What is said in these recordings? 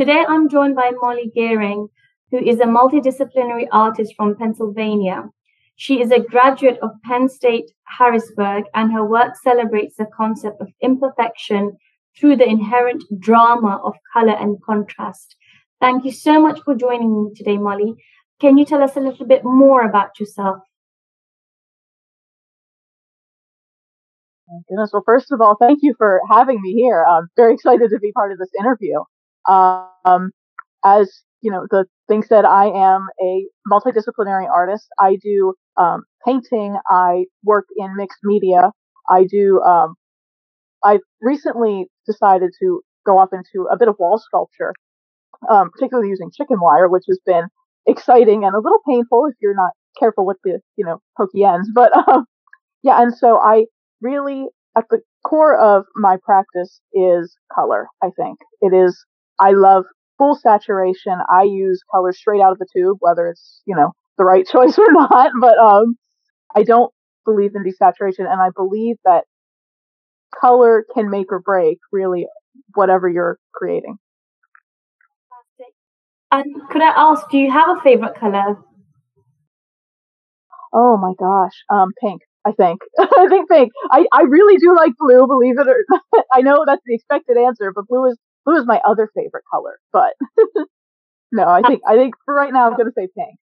Today I'm joined by Molly Goehring, who is a multidisciplinary artist from Pennsylvania. She is a graduate of Penn State Harrisburg, and her work celebrates the concept of imperfection through the inherent drama of color and contrast. Thank you so much for joining me today, Molly. Can you tell us a little bit more about yourself? goodness. Well, first of all, thank you for having me here. I'm very excited to be part of this interview. Um, as you know, the thing said, I am a multidisciplinary artist. I do um, painting. I work in mixed media. I do. Um, I've recently decided to go off into a bit of wall sculpture, um, particularly using chicken wire, which has been exciting and a little painful if you're not careful with the you know pokey ends. But um, yeah, and so I really at the core of my practice is color. I think it is. I love full saturation. I use colors straight out of the tube, whether it's you know the right choice or not. But um, I don't believe in desaturation, and I believe that color can make or break really whatever you're creating. And could I ask, do you have a favorite color? Oh my gosh, um, pink. I think. I think pink. I, I really do like blue, believe it or not. I know that's the expected answer, but blue is blue is my other favorite color. But no, I think I think for right now I'm gonna say pink.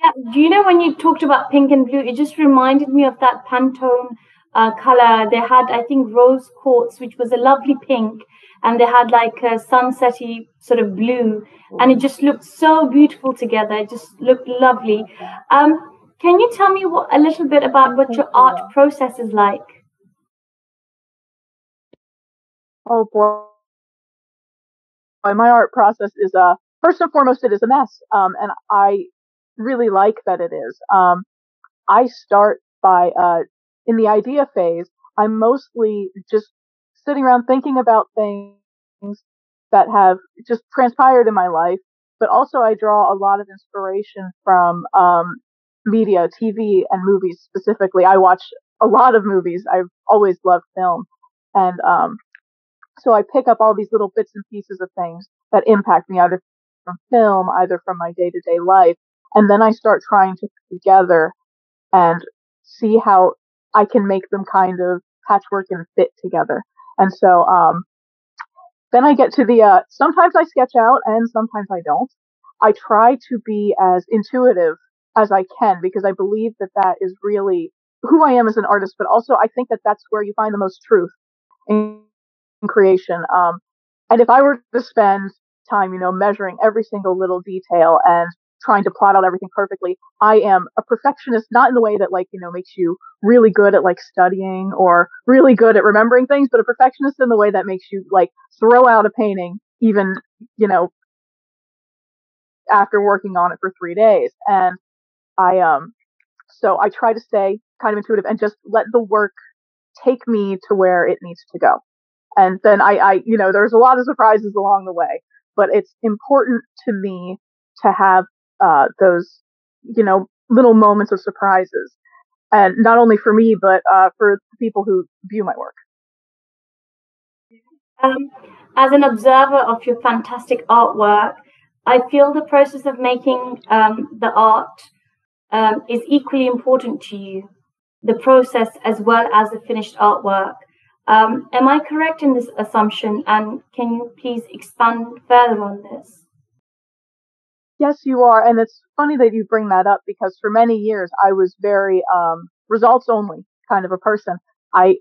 Yeah, do you know when you talked about pink and blue, it just reminded me of that Pantone uh, color. They had, I think, rose quartz, which was a lovely pink, and they had like a sunsetty sort of blue, and it just looked so beautiful together. It just looked lovely. Um, can you tell me what, a little bit about what your art process is like? Oh boy, my art process is uh first and foremost it is a mess, um, and I really like that it is. Um, I start by uh in the idea phase. I'm mostly just sitting around thinking about things that have just transpired in my life, but also I draw a lot of inspiration from um, media, TV and movies specifically. I watch a lot of movies. I've always loved film. And um, so I pick up all these little bits and pieces of things that impact me either from film, either from my day to day life. And then I start trying to put together and see how I can make them kind of patchwork and fit together. And so um, then I get to the uh, sometimes I sketch out and sometimes I don't. I try to be as intuitive as I can because I believe that that is really who I am as an artist, but also I think that that's where you find the most truth in creation. Um, and if I were to spend time, you know, measuring every single little detail and trying to plot out everything perfectly, I am a perfectionist, not in the way that like, you know, makes you really good at like studying or really good at remembering things, but a perfectionist in the way that makes you like throw out a painting even, you know, after working on it for three days. And I um so I try to stay kind of intuitive and just let the work take me to where it needs to go. And then I, I you know, there's a lot of surprises along the way, but it's important to me to have uh, those, you know, little moments of surprises, and not only for me, but uh, for people who view my work. Um, as an observer of your fantastic artwork, I feel the process of making um, the art um, is equally important to you, the process as well as the finished artwork. Um, am I correct in this assumption? And can you please expand further on this? Yes, you are. And it's funny that you bring that up because for many years I was very um, results only kind of a person. I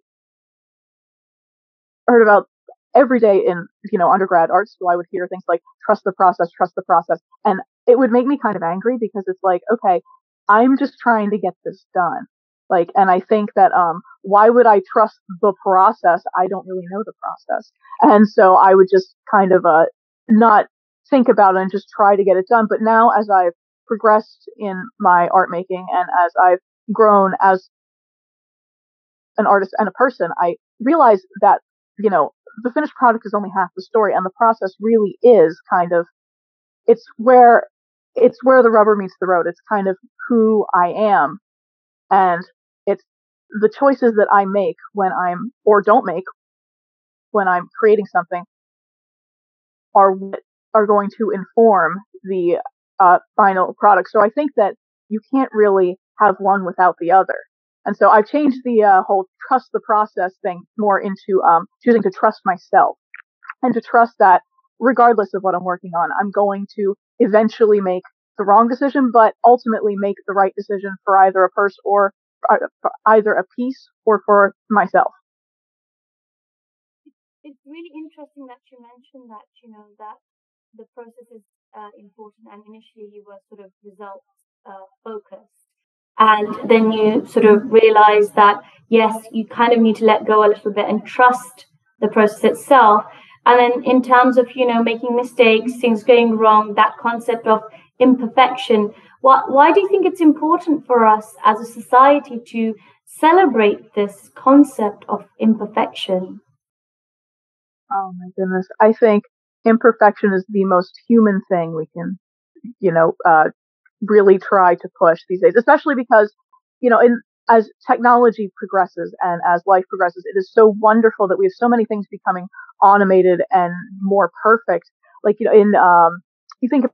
heard about every day in you know undergrad art school i would hear things like trust the process trust the process and it would make me kind of angry because it's like okay I'm just trying to get this done. Like, and I think that, um, why would I trust the process? I don't really know the process. And so I would just kind of, uh, not think about it and just try to get it done. But now as I've progressed in my art making and as I've grown as an artist and a person, I realize that, you know, the finished product is only half the story and the process really is kind of, it's where it's where the rubber meets the road. It's kind of who I am. And it's the choices that I make when I'm, or don't make when I'm creating something are what are going to inform the uh, final product. So I think that you can't really have one without the other. And so I've changed the uh, whole trust the process thing more into um, choosing to trust myself and to trust that regardless of what I'm working on, I'm going to eventually make the wrong decision, but ultimately make the right decision for either a person or for either a piece or for myself. It's really interesting that you mentioned that, you know, that the process is uh, important and initially you were sort of results uh, focused and then you sort of realize that yes you kind of need to let go a little bit and trust the process itself and then in terms of you know making mistakes things going wrong that concept of imperfection what, why do you think it's important for us as a society to celebrate this concept of imperfection oh my goodness i think imperfection is the most human thing we can you know uh, really try to push these days, especially because, you know, in as technology progresses and as life progresses, it is so wonderful that we have so many things becoming automated and more perfect. Like, you know, in, um, you think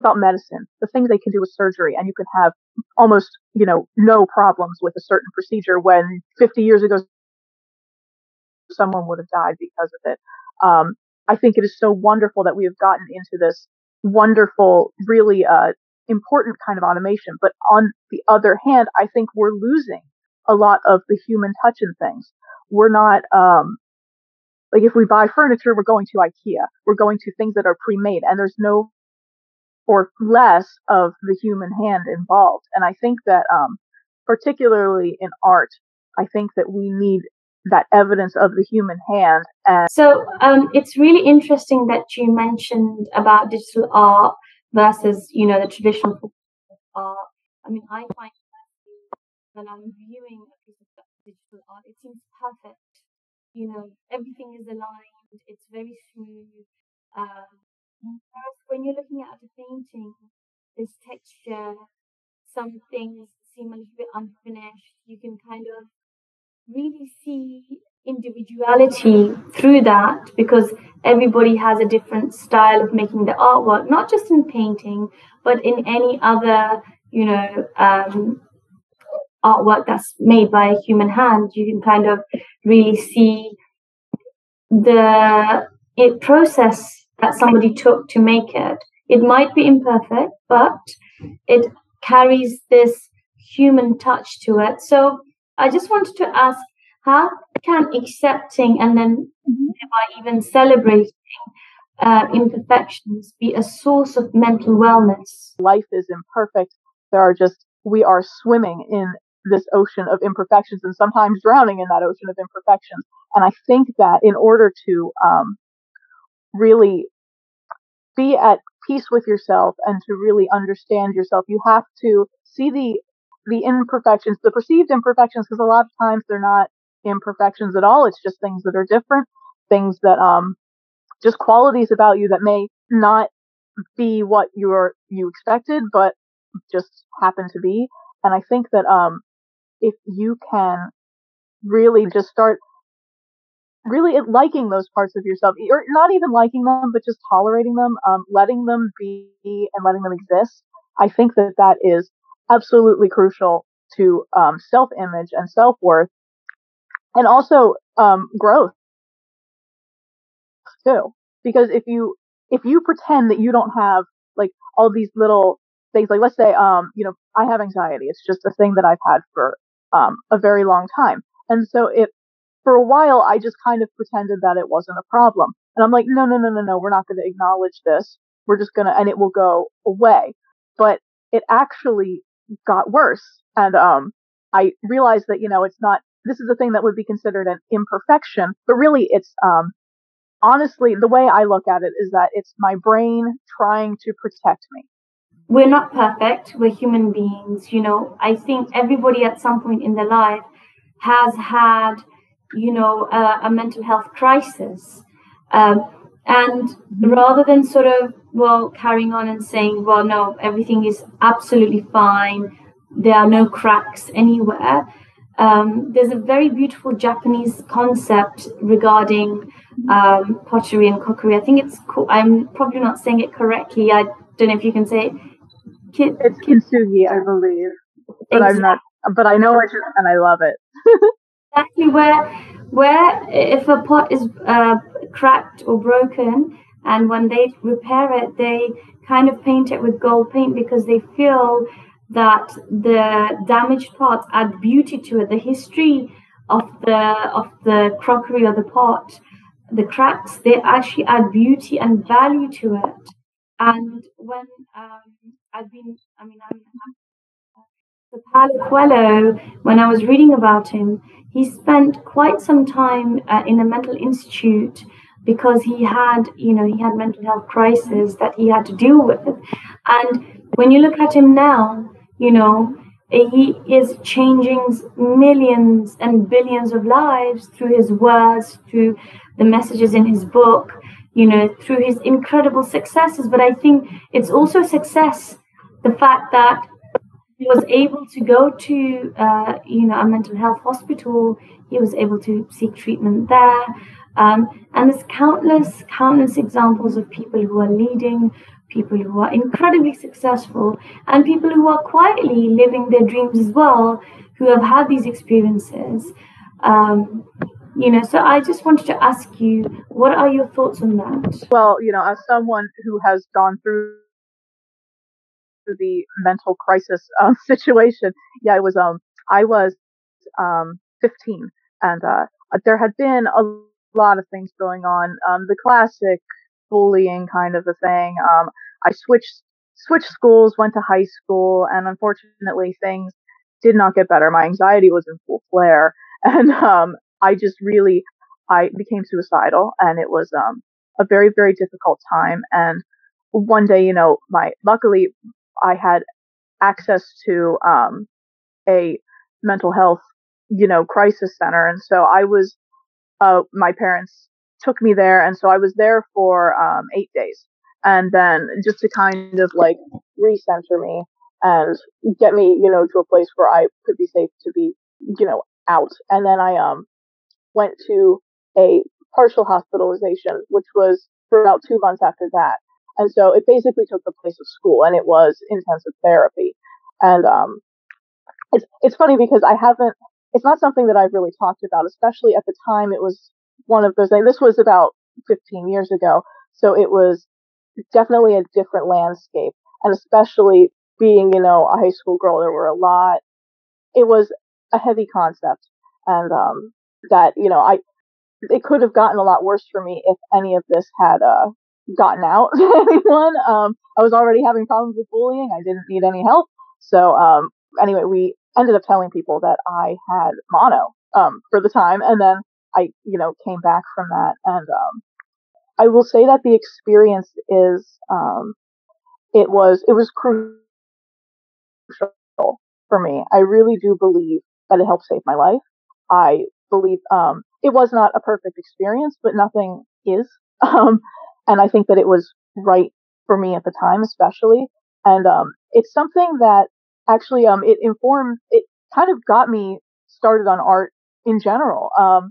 about medicine, the things they can do with surgery, and you can have almost, you know, no problems with a certain procedure when 50 years ago, someone would have died because of it. Um, I think it is so wonderful that we have gotten into this wonderful, really uh, important kind of automation. But on the other hand, I think we're losing a lot of the human touch in things. We're not, um, like if we buy furniture, we're going to IKEA. We're going to things that are pre-made and there's no or less of the human hand involved. And I think that, um, particularly in art, I think that we need that evidence of the human hand. And so um, it's really interesting that you mentioned about digital art versus, you know, the traditional art. I mean, I find that when I'm viewing a piece of digital art, it seems perfect. You know, everything is aligned. It's very smooth. Um, when you're looking at a painting, this texture, some things seem a little bit unfinished. You can kind of really see individuality through that because everybody has a different style of making the artwork, not just in painting, but in any other, you know, um, artwork that's made by a human hand. You can kind of really see the it process that somebody took to make it. It might be imperfect, but it carries this human touch to it. So I just wanted to ask how can accepting and then by even celebrating uh, imperfections be a source of mental wellness? Life is imperfect. There are just, we are swimming in this ocean of imperfections and sometimes drowning in that ocean of imperfections. And I think that in order to um, really be at peace with yourself and to really understand yourself, you have to see the the imperfections, the perceived imperfections, because a lot of times they're not imperfections at all. It's just things that are different, things that um just qualities about you that may not be what you're you expected, but just happen to be. And I think that um if you can really just start really liking those parts of yourself, or not even liking them, but just tolerating them, um, letting them be and letting them exist. I think that that is absolutely crucial to um, self image and self worth, and also um, growth too. Because if you if you pretend that you don't have like all these little things, like let's say um, you know I have anxiety, it's just a thing that I've had for um, a very long time, and so if for a while I just kind of pretended that it wasn't a problem, and I'm like, no, no, no, no, no, we're not going to acknowledge this. We're just gonna, and it will go away. But it actually got worse. And um, I realized that, you know, it's not, this is a thing that would be considered an imperfection, but really it's, um, honestly, the way I look at it is that it's my brain trying to protect me. We're not perfect. We're human beings. You know, I think everybody at some point in their life has had, you know, a, a mental health crisis. Um, and rather than sort of, well, carrying on and saying, well, no, everything is absolutely fine, there are no cracks anywhere, um, there's a very beautiful Japanese concept regarding um, pottery and cookery. I think it's cool. I'm probably not saying it correctly. I don't know if you can say it. Ki- it's kintsugi, I believe, but exactly. I'm not. But I know it, and I love it. exactly where, where if a pot is uh, cracked or broken, and when they repair it, they kind of paint it with gold paint because they feel that the damaged parts add beauty to it. The history of the of the crockery or the pot, the cracks, they actually add beauty and value to it. And when um, I've been, I mean, I'm, the Paulo Coelho, when I was reading about him, he spent quite some time uh, in a mental institute because he had, you know, he had mental health crisis that he had to deal with. And when you look at him now, you know, he is changing millions and billions of lives through his words, through the messages in his book, you know, through his incredible successes. But I think it's also success, the fact that he was able to go to, uh, you know, a mental health hospital. He was able to seek treatment there. Um, and there's countless, countless examples of people who are leading, people who are incredibly successful, and people who are quietly living their dreams as well, who have had these experiences. Um, you know, so I just wanted to ask you, what are your thoughts on that? Well, you know, as someone who has gone through the mental crisis um, situation, yeah, I was um, I was um 15, and uh, there had been a lot of things going on. Um, the classic bullying kind of a thing. Um, I switched switched schools, went to high school, and unfortunately things did not get better. My anxiety was in full flare, and um, I just really I became suicidal, and it was um, a very very difficult time. And one day, you know, my luckily I had access to um, a mental health you know crisis center, and so I was uh, my parents took me there, and so I was there for um, eight days, and then just to kind of like recenter me and get me, you know, to a place where I could be safe to be, you know, out. And then I um went to a partial hospitalization, which was for about two months after that. And so it basically took the place of school, and it was intensive therapy. And um, it's it's funny because I haven't it's not something that I've really talked about, especially at the time. It was one of those things. This was about 15 years ago, so it was definitely a different landscape, and especially being, you know, a high school girl, there were a lot. It was a heavy concept, and um, that you know, I it could have gotten a lot worse for me if any of this had uh, gotten out to anyone. Um, I was already having problems with bullying. I didn't need any help. So um, anyway, we ended up telling people that I had mono um, for the time, and then I, you know, came back from that, and um, I will say that the experience is, um, it was, it was crucial for me. I really do believe that it helped save my life. I believe um, it was not a perfect experience, but nothing is, um, and I think that it was right for me at the time, especially, and um, it's something that actually um it informed it kind of got me started on art in general. Um,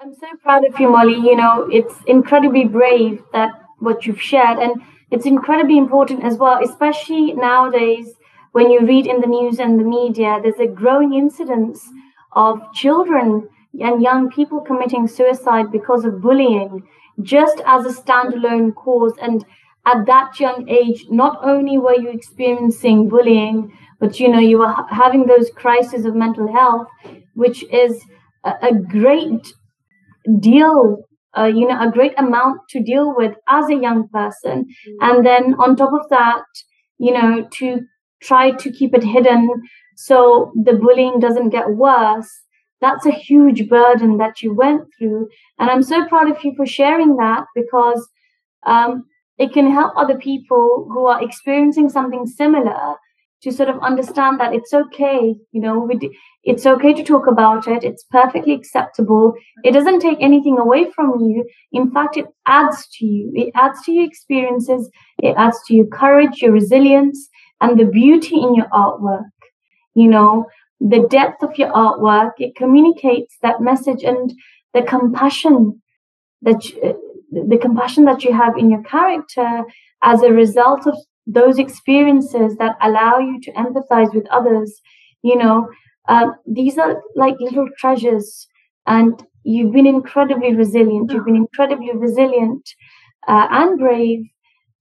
I'm so proud of you, Molly. You know, it's incredibly brave that what you've shared, and it's incredibly important as well, especially nowadays when you read in the news and the media. There's a growing incidence of children and young people committing suicide because of bullying, just as a standalone cause. And at that young age, not only were you experiencing bullying, but you know you were having those crises of mental health which is a, a great deal uh, you know a great amount to deal with as a young person mm-hmm. and then on top of that you know to try to keep it hidden so the bullying doesn't get worse that's a huge burden that you went through. And i'm so proud of you for sharing that because um, it can help other people who are experiencing something similar to sort of understand that it's okay you know it's okay to talk about it. It's perfectly acceptable. It doesn't take anything away from you. In fact it adds to you. It adds to your experiences. It adds to your courage your resilience and the beauty in your artwork you know the depth of your artwork. It communicates that message and the compassion that you, the compassion that you have in your character as a result of those experiences that allow you to empathize with others. You know, uh, these are like little treasures, and you've been incredibly resilient. You've been incredibly resilient uh, and brave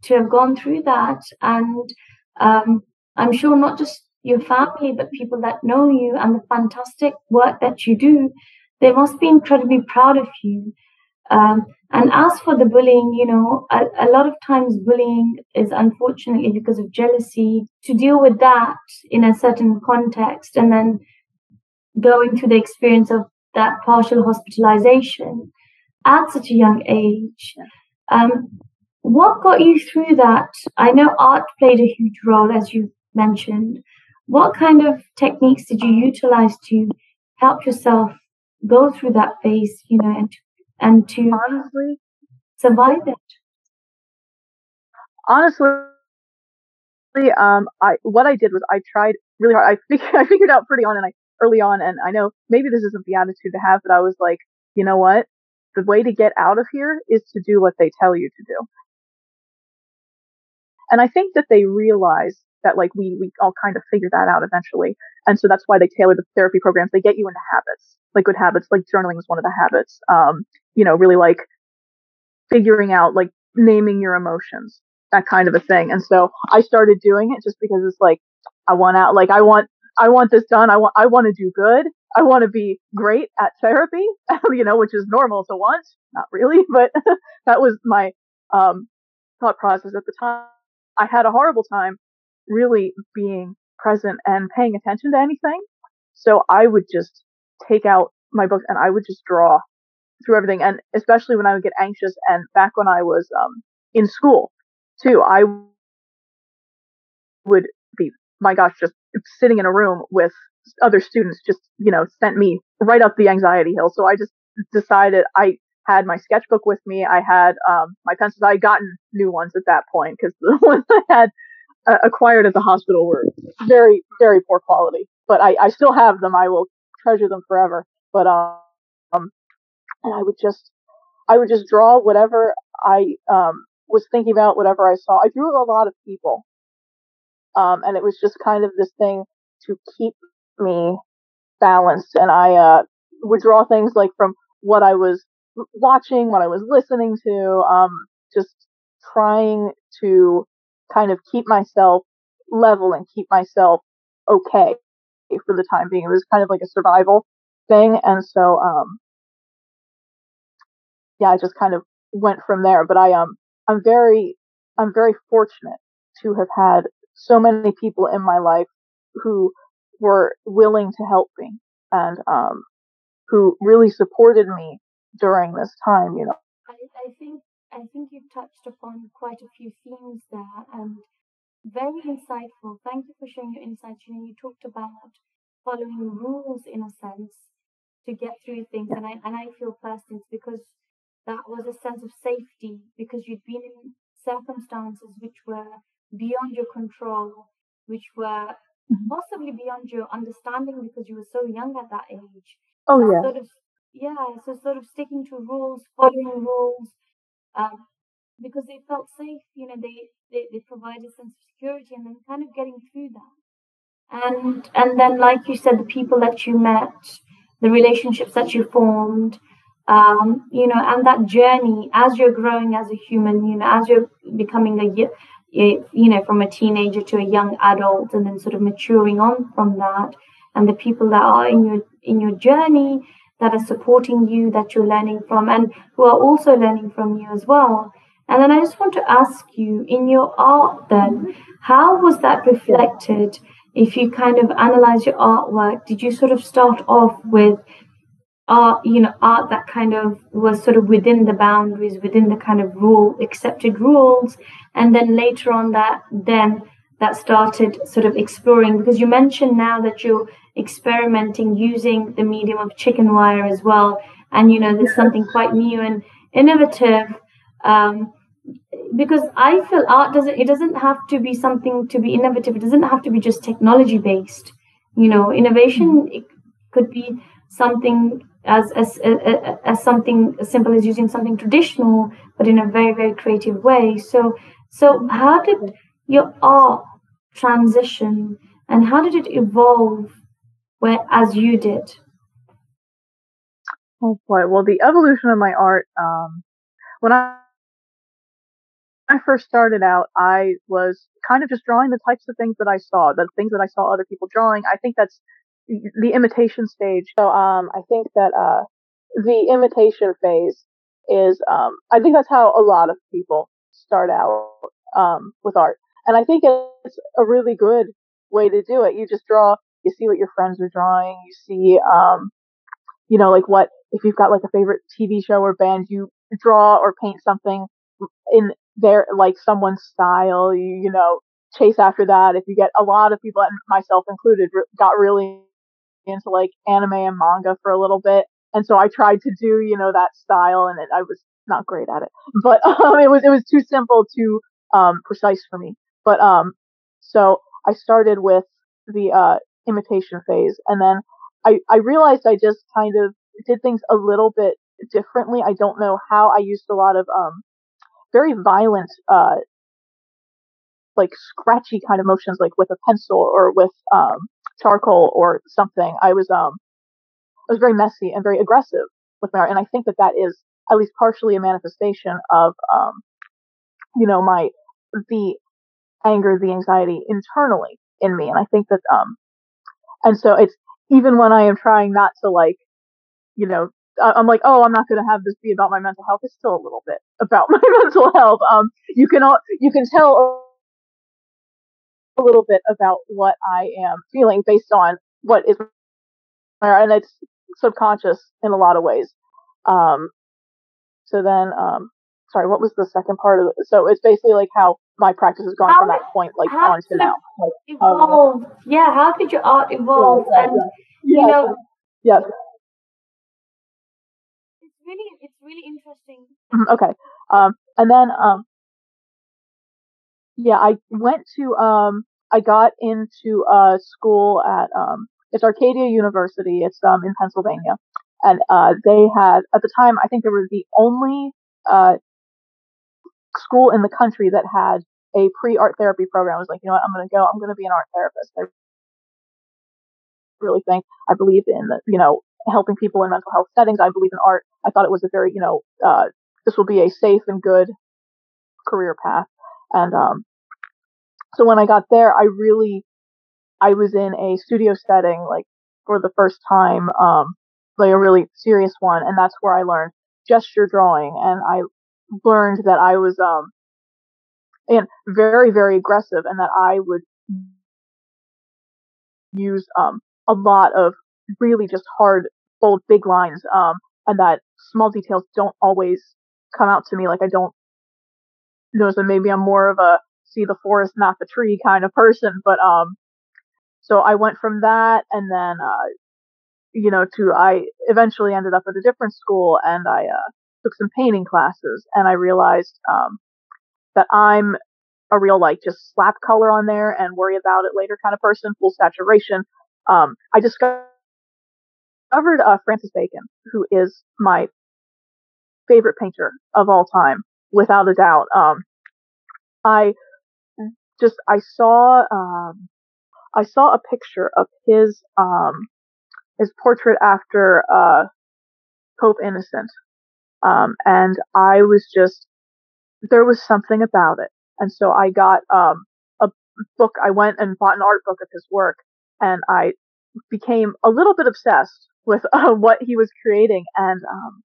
to have gone through that. And um, I'm sure not just your family, but people that know you and the fantastic work that you do, they must be incredibly proud of you. Um, and as for the bullying, you know, a, a, lot of times bullying is unfortunately because of jealousy. To deal with that in a certain context and then going through the experience of that partial hospitalization at such a young age, um, what got you through that? I know art played a huge role, as you mentioned. What kind of techniques did you utilize to help yourself go through that phase, you know, and to, and to honestly survive it? Honestly, um, I what I did was I tried really hard. I figured I figured out pretty on and I early on, and I know maybe this isn't the attitude to have, but I was like, you know what? The way to get out of here is to do what they tell you to do. And I think that they realize that like we we all kind of figure that out eventually. And so that's why they tailor the therapy programs. They get you into habits, like good habits, like journaling is one of the habits. Um, you know, really like figuring out like naming your emotions, that kind of a thing. And so I started doing it just because it's like I want out like I want I want this done. I want I want to do good. I want to be great at therapy, you know, which is normal to want. Not really, but that was my um, thought process at the time. I had a horrible time really being present and paying attention to anything. So I would just take out my book and I would just draw through everything. And especially when I would get anxious and back when I was um, in school too, I would be, my gosh, just sitting in a room with other students just, you know, sent me right up the anxiety hill. So I just decided I had my sketchbook with me. I had um, my pencils. I had gotten new ones at that point because the ones I had uh, acquired at the hospital were very, very poor quality. But I, I still have them. I will treasure them forever. But um, and I would just, I would just draw whatever I um was thinking about, whatever I saw. I drew a lot of people, um, and it was just kind of this thing to keep me balanced. And I uh, would draw things like from what I was watching, what I was listening to, um, just trying to kind of keep myself level and keep myself okay for the time being. It was kind of like a survival thing. And so, um, yeah, I just kind of went from there. But I, um, I'm very, I'm very fortunate to have had so many people in my life who were willing to help me and, um, who really supported me during this time, you know. I, I think I think you've touched upon quite a few themes there and very insightful. Thank you for sharing your insights. You know, you talked about following rules in a sense to get through things, and I and I feel personally it's because that was a sense of safety because you'd been in circumstances which were beyond your control, which were mm-hmm. possibly beyond your understanding because you were so young at that age. Oh yeah. Sort of, yeah. So sort of sticking to rules, following rules, um, because they felt safe. You know, they, they, they provided a sense of security and then kind of getting through that. And and then, like you said, the people that you met, the relationships that you formed, um, you know, and that journey as you're growing as a human, you know, as you're becoming a you know from a teenager to a young adult and then sort of maturing on from that and the people that are in your in your journey that are supporting you, that you're learning from, and who are also learning from you as well. And then I just want to ask you in your art, then, how was that reflected? If you kind of analyze your artwork, did you sort of start off with art, you know, art that kind of was sort of within the boundaries, within the kind of rule, accepted rules, and then later on that, then that started sort of exploring because you mentioned now that you're experimenting using the medium of chicken wire as well. And you know there's something quite new and innovative um, because i feel art doesn't it doesn't have to be something to be innovative. It doesn't have to be just technology based. You know, innovation it could be something as, as as as something as simple as using something traditional, but in a very very creative way. So so how did your art transition, and how did it evolve, where as you did? Oh boy! Well, the evolution of my art. Um, when I I first started out, I was kind of just drawing the types of things that I saw, the things that I saw other people drawing. I think that's the imitation stage. So um, I think that uh, the imitation phase is, um, I think that's how a lot of people start out um, with art. And I think it's a really good way to do it. You just draw, you see what your friends are drawing, you see, um, you know, like what, if you've got like a favorite TV show or band, you draw or paint something in their like someone's style. You you know chase after that. If you get a lot of people, myself included, got really into like anime and manga for a little bit, and so I tried to do you know that style, and it, I was not great at it, but um, it was it was too simple, too um, precise for me. But um, so I started with the uh, imitation phase, and then I I realized I just kind of did things a little bit differently. I don't know how. I used a lot of um very violent, uh, like scratchy kind of motions, like with a pencil or with um, charcoal or something. I was um, I was very messy and very aggressive with my art, and I think that that is at least partially a manifestation of um, you know my the anger, the anxiety internally in me, and I think that um, and so it's even when I am trying not to like you know I'm like, oh, I'm not going to have this be about my mental health. It's still a little bit about my mental health. Um, you can all, you can tell a little bit about what I am feeling based on what is, and it's subconscious in a lot of ways. Um, so then, um, sorry, what was the second part of it? So it's basically like how my practice has gone how, from that point, like on to now. Like, evolve. Um, yeah, how did your art evolve? Yeah, and yeah. you know, yes It's really it's really interesting. Mm-hmm, okay. Um, and then um, yeah, I went to um, I got into a school at um, it's Arcadia University. It's um in Pennsylvania, and uh, they had at the time I think they were the only uh school in the country that had a pre art therapy program. I was like, you know what, I'm going to go. I'm going to be an art therapist. I really think I believe in you know helping people in mental health settings. I believe in art. I thought it was a very, you know, uh, this will be a safe and good career path. And um, so when I got there, I really, I was in a studio setting like for the first time, um, like a really serious one, and that's where I learned gesture drawing, and I learned that I was um, and very very aggressive, and that I would use um a lot of really just hard, bold, big lines, um, and that small details don't always come out to me. Like I don't notice that maybe I'm more of a see the forest, not the tree kind of person. But um, so I went from that, and then uh, you know, to I eventually ended up at a different school, and I uh, took some painting classes, and I realized um, that I'm a real like just slap color on there and worry about it later kind of person, full saturation. Um, I discovered uh, Francis Bacon, who is my favorite painter of all time, without a doubt. Um, I just I saw um, I saw a picture of his um, his portrait after uh, Pope Innocent, um, and I was just there was something about it, and so I got um, a book. I went and bought an art book of his work, and I became a little bit obsessed with uh, what he was creating and um,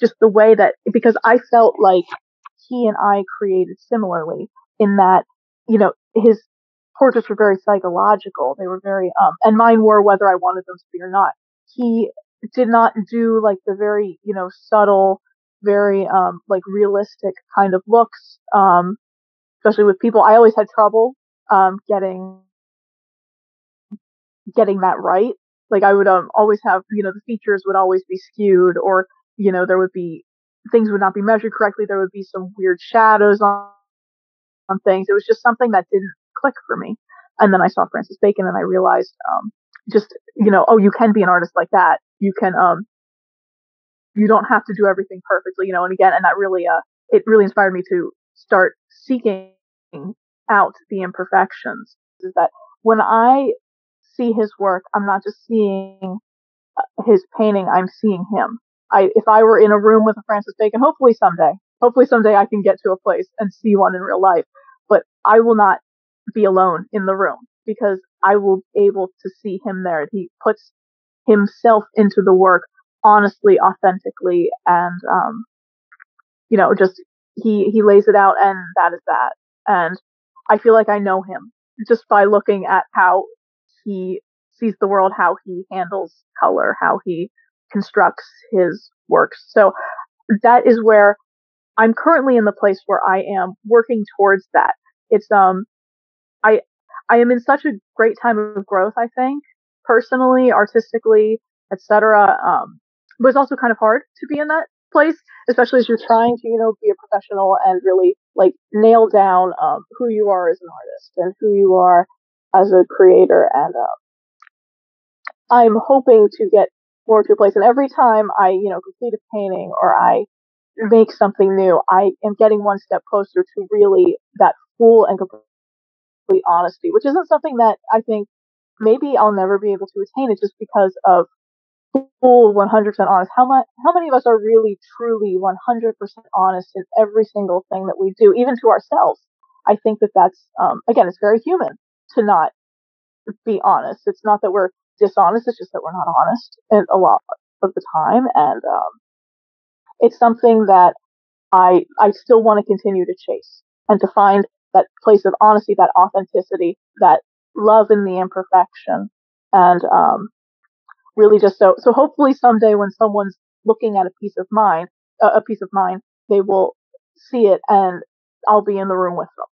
just the way that because I felt like he and I created similarly in that you know his portraits were very psychological they were very um and mine were whether I wanted them to be or not he did not do like the very you know subtle very um like realistic kind of looks um especially with people I always had trouble um getting getting that right like I would um, always have, you know, the features would always be skewed or, you know, there would be things would not be measured correctly. There would be some weird shadows on, on things. It was just something that didn't click for me. And then I saw Francis Bacon and I realized, um, just you know oh you can be an artist like that you can um you don't have to do everything perfectly you know and again and that really uh it really inspired me to start seeking out the imperfections is that when i see his work i'm not just seeing uh, his painting i'm seeing him i if i were in a room with a francis bacon hopefully someday hopefully someday i can get to a place and see one in real life but i will not be alone in the room because I will be able to see him there. He puts himself into the work honestly, authentically, and um, you know, just he he lays it out, and that is that. And I feel like I know him just by looking at how he sees the world, how he handles color, how he constructs his works. So that is where I'm currently in the place where I am working towards that. It's um I I am in such a great time of growth, I think, personally, artistically, etc. Um, but it's also kind of hard to be in that place, especially as you're trying to, you know, be a professional and really like nail down um, who you are as an artist and who you are as a creator. And uh, I'm hoping to get more to a place. And every time I, you know, complete a painting or I make something new, I am getting one step closer to really that full and complete honesty, which isn't something that I think maybe I'll never be able to attain. It's just because of full 100% honest. How much? How many of us are really, truly 100% honest in every single thing that we do, even to ourselves? I think that that's um, again, it's very human to not be honest. It's not that we're dishonest; it's just that we're not honest a lot of the time, and um, it's something that I I still want to continue to chase and to find that place of honesty, that authenticity, that love in the imperfection, and um, really just so. So hopefully someday when someone's looking at a piece of mine, uh, a piece of mine, they will see it, and I'll be in the room with them.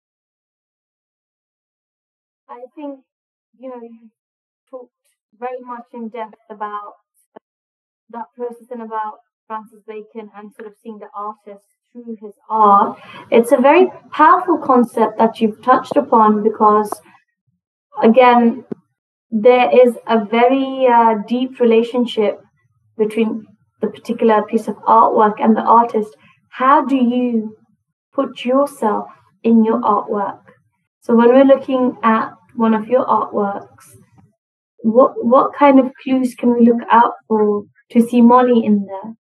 I think you know you talked very much in depth about that process and about Francis Bacon and sort of seeing the artist through his art. It's a very powerful concept that you've touched upon because, again, there is a very uh, deep relationship between the particular piece of artwork and the artist. How do you put yourself in your artwork? So when we're looking at one of your artworks, what what kind of clues can we look out for to see Molly in there?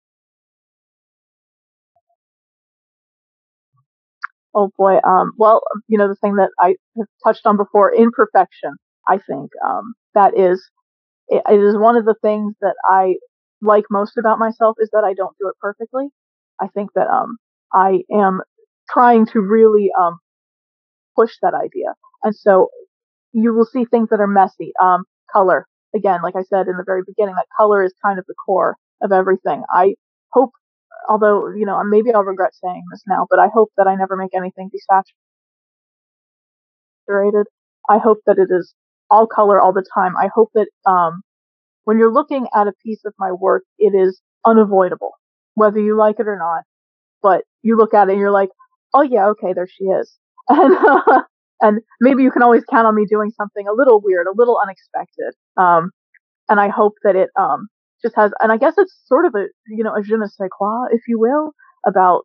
Oh boy. Um, well, you know, the thing that I have touched on before, imperfection, I think, um, that is, it, it is one of the things that I like most about myself is that I don't do it perfectly. I think that, um, I am trying to really, um, push that idea. And so you will see things that are messy. Um, color. Again, like I said in the very beginning, that color is kind of the core of everything. I hope although you know maybe I'll regret saying this now, but I hope that I never make anything be saturated. I hope that it is all color all the time. I hope that um, when you're looking at a piece of my work, it is unavoidable, whether you like it or not. But you look at it and you're like, oh yeah, okay, there she is, and uh, and maybe you can always count on me doing something a little weird, a little unexpected. Um, and I hope that it um, just has, and I guess it's sort of a, you know, a je ne sais quoi, if you will, about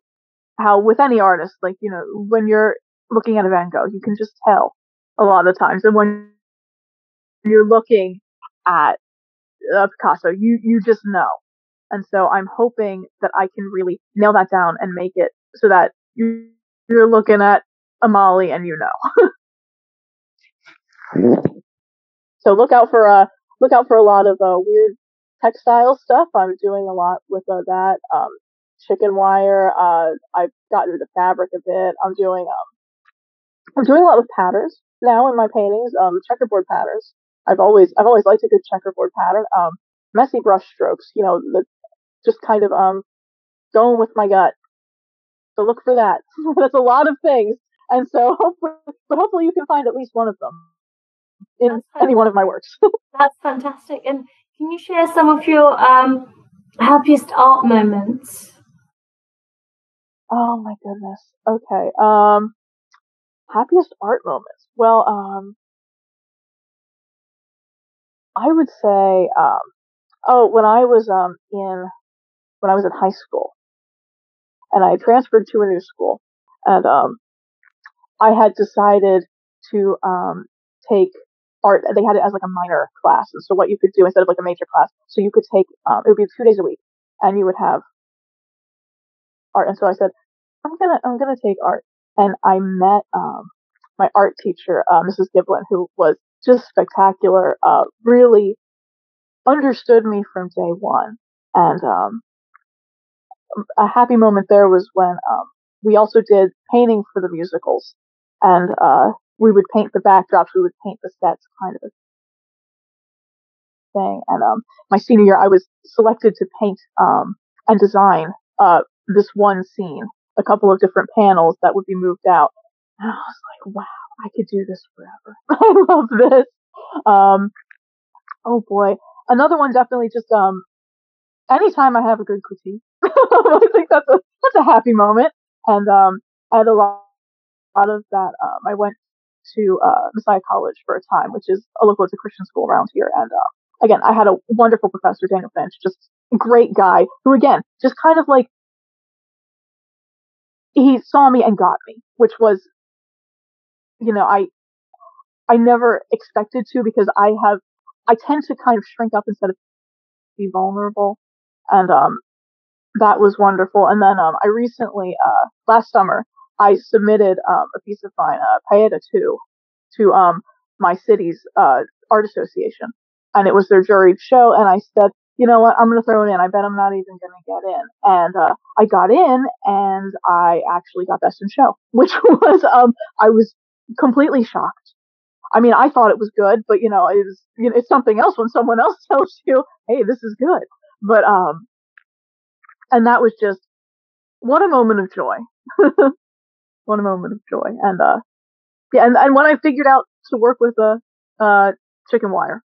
how with any artist, like, you know, when you're looking at a Van Gogh, you can just tell a lot of times. And when you're looking at a Picasso, you, you just know. And so I'm hoping that I can really nail that down and make it so that you, you're looking at a Molly and you know. so look out for uh look out for a lot of uh, weird textile stuff. I'm doing a lot with uh, that. Um, chicken wire. Uh, I've gotten into fabric a bit. I'm doing um, I'm doing a lot with patterns now in my paintings. Um, checkerboard patterns. I've always I've always liked a good checkerboard pattern. Um, messy brush strokes. You know, the, just kind of um, going with my gut. So look for that. That's a lot of things, and so hopefully, but hopefully you can find at least one of them in any one of my works. That's fantastic. And can you share some of your um, happiest art moments? Oh my goodness. Okay. Um, happiest art moments. Well, um, I would say, um, oh, when I was um, in when I was in high school, and I transferred to a new school, and um, I had decided to um, take art. They had it as like a minor class, and so what you could do instead of like a major class, so you could take um, it would be two days a week, and you would have art. And so I said, I'm gonna I'm gonna take art, and I met um, my art teacher, uh, Mrs. Giblin, who was just spectacular. Uh, really understood me from day one, and um, a happy moment there was when um, we also did painting for the musicals, and uh, we would paint the backdrops, we would paint the sets, kind of thing. And um, my senior year, I was selected to paint um, and design uh, this one scene, a couple of different panels that would be moved out. And I was like, wow, I could do this forever. I love this. Um, oh boy, another one definitely just um, anytime I have a good critique, I think that's a that's a happy moment. And um, I had a lot, lot of that. Um, I went to uh, Messiah College for a time, which is a local, it's a Christian school around here. And uh, again, I had a wonderful professor, Daniel Finch, just great guy, who again, just kind of like he saw me and got me, which was, you know, I I never expected to because I have I tend to kind of shrink up instead of be vulnerable, and um, that was wonderful. And then um, I recently, uh, last summer, I submitted um, a piece of mine, uh, Paeta 2, to um, my city's uh, art association. And it was their juried show. And I said, you know what, I'm going to throw it in. I bet I'm not even going to get in. And uh, I got in and I actually got best in show, which was, um, I was completely shocked. I mean, I thought it was good, but you know, it was, you know, it's something else when someone else tells you, hey, this is good. But, um, and that was just, what a moment of joy. what a moment of joy. And uh, yeah, and, and when I figured out to work with the uh, chicken wire,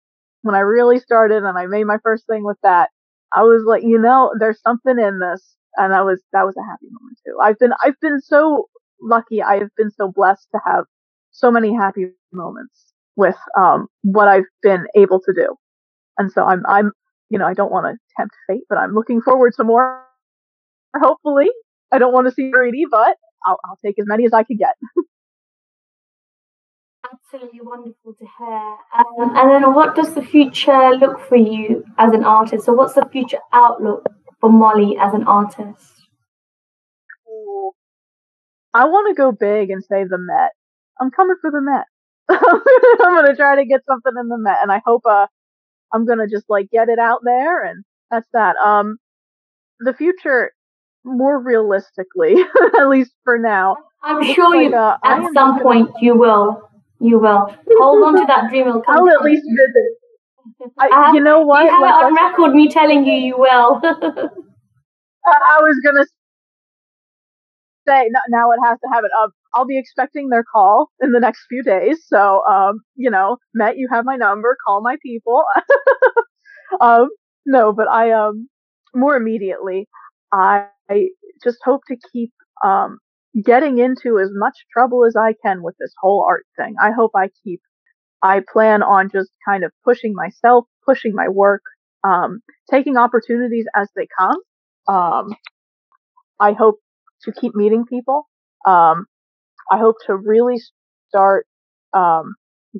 when I really started and I made my first thing with that, I was like, you know, there's something in this, and that was that was a happy moment too. I've been I've been so lucky. I have been so blessed to have so many happy moments with um, what I've been able to do, and so I'm I'm you know I don't want to tempt fate, but I'm looking forward to more. Hopefully, I don't want to see greedy, but I'll, I'll take as many as I can get. Absolutely wonderful to hear. Um, and then, what does the future look for you as an artist? So, what's the future outlook for Molly as an artist? I want to go big and say the Met. I'm coming for the Met. I'm gonna try to get something in the Met, and I hope uh, I'm gonna just like get it out there, and that's that. Um, the future more realistically, at least for now. I'm sure like, you uh, at some point you will. You will hold on to that dream. Will come I'll at least visit. I, you know what? You have like, it on record. Me telling you, you will. I was gonna say now it has to have it up. I'll be expecting their call in the next few days. So, um, you know, Matt, you have my number. Call my people. um, no, but I um more immediately. I just hope to keep um, getting into as much trouble as I can with this whole art thing. I hope I keep, I plan on just kind of pushing myself, pushing my work, um, taking opportunities as they come. Um, I hope to keep meeting people. Um, I hope to really start um,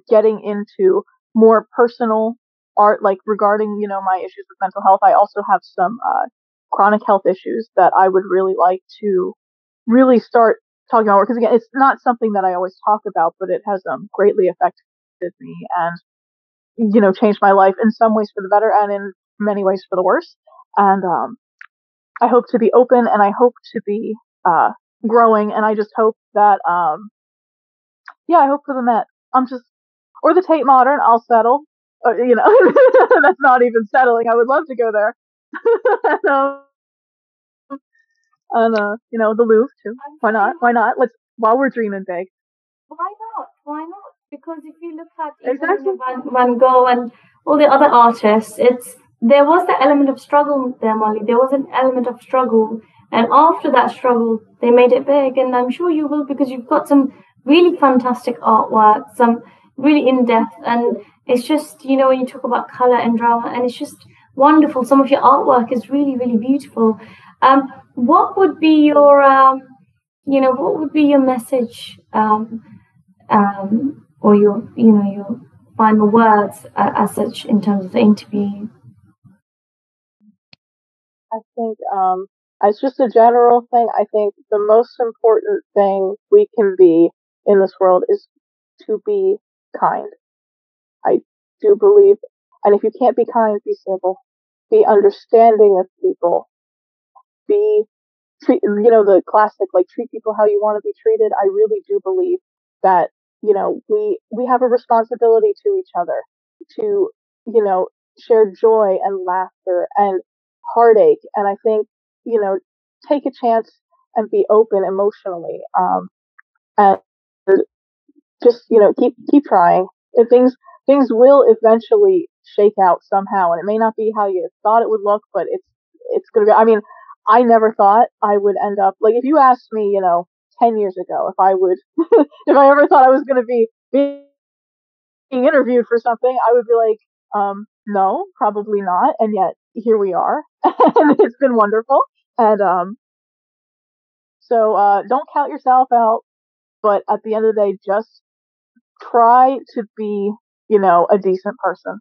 getting into more personal art, like regarding, you know, my issues with mental health. I also have some uh, chronic health issues that I would really like to really start talking about because again it's not something that I always talk about but it has um, greatly affected me and you know changed my life in some ways for the better and in many ways for the worse and um, I hope to be open and I hope to be uh, growing and I just hope that um, yeah I hope for the Met I'm just or the Tate Modern I'll settle uh, you know that's not even settling I would love to go there and, um, and uh, you know, the Louvre too. Why not? Why not? Let's while we're dreaming big. Why not? Why not? Because if you look at exactly. Van, Van Gogh and all the other artists, it's there was the element of struggle there, Molly. There was an element of struggle, and after that struggle, they made it big. And I'm sure you will because you've got some really fantastic artwork, some really in depth, and it's just you know when you talk about color and drama, and it's just wonderful. Some of your artwork is really really beautiful. Um, what would be your um, you know what would be your message um, um, or your you know your final words uh, as such in terms of the interview? I think um, as just a general thing, I think the most important thing we can be in this world is to be kind. I do believe, and if you can't be kind, be civil, be understanding of people, be treat, you know, the classic like treat people how you want to be treated. I really do believe that you know we we have a responsibility to each other to you know share joy and laughter and heartache, and I think you know take a chance and be open emotionally, um, and just you know keep keep trying. If things things will eventually shake out somehow, and it may not be how you thought it would look, but it's it's gonna be. I mean, I never thought I would end up like if you asked me, you know, ten years ago if I would, if I ever thought I was gonna be being interviewed for something, I would be like, um, no, probably not. And yet here we are, and it's been wonderful. And um, so uh, don't count yourself out, but at the end of the day, just try to be, you know, a decent person.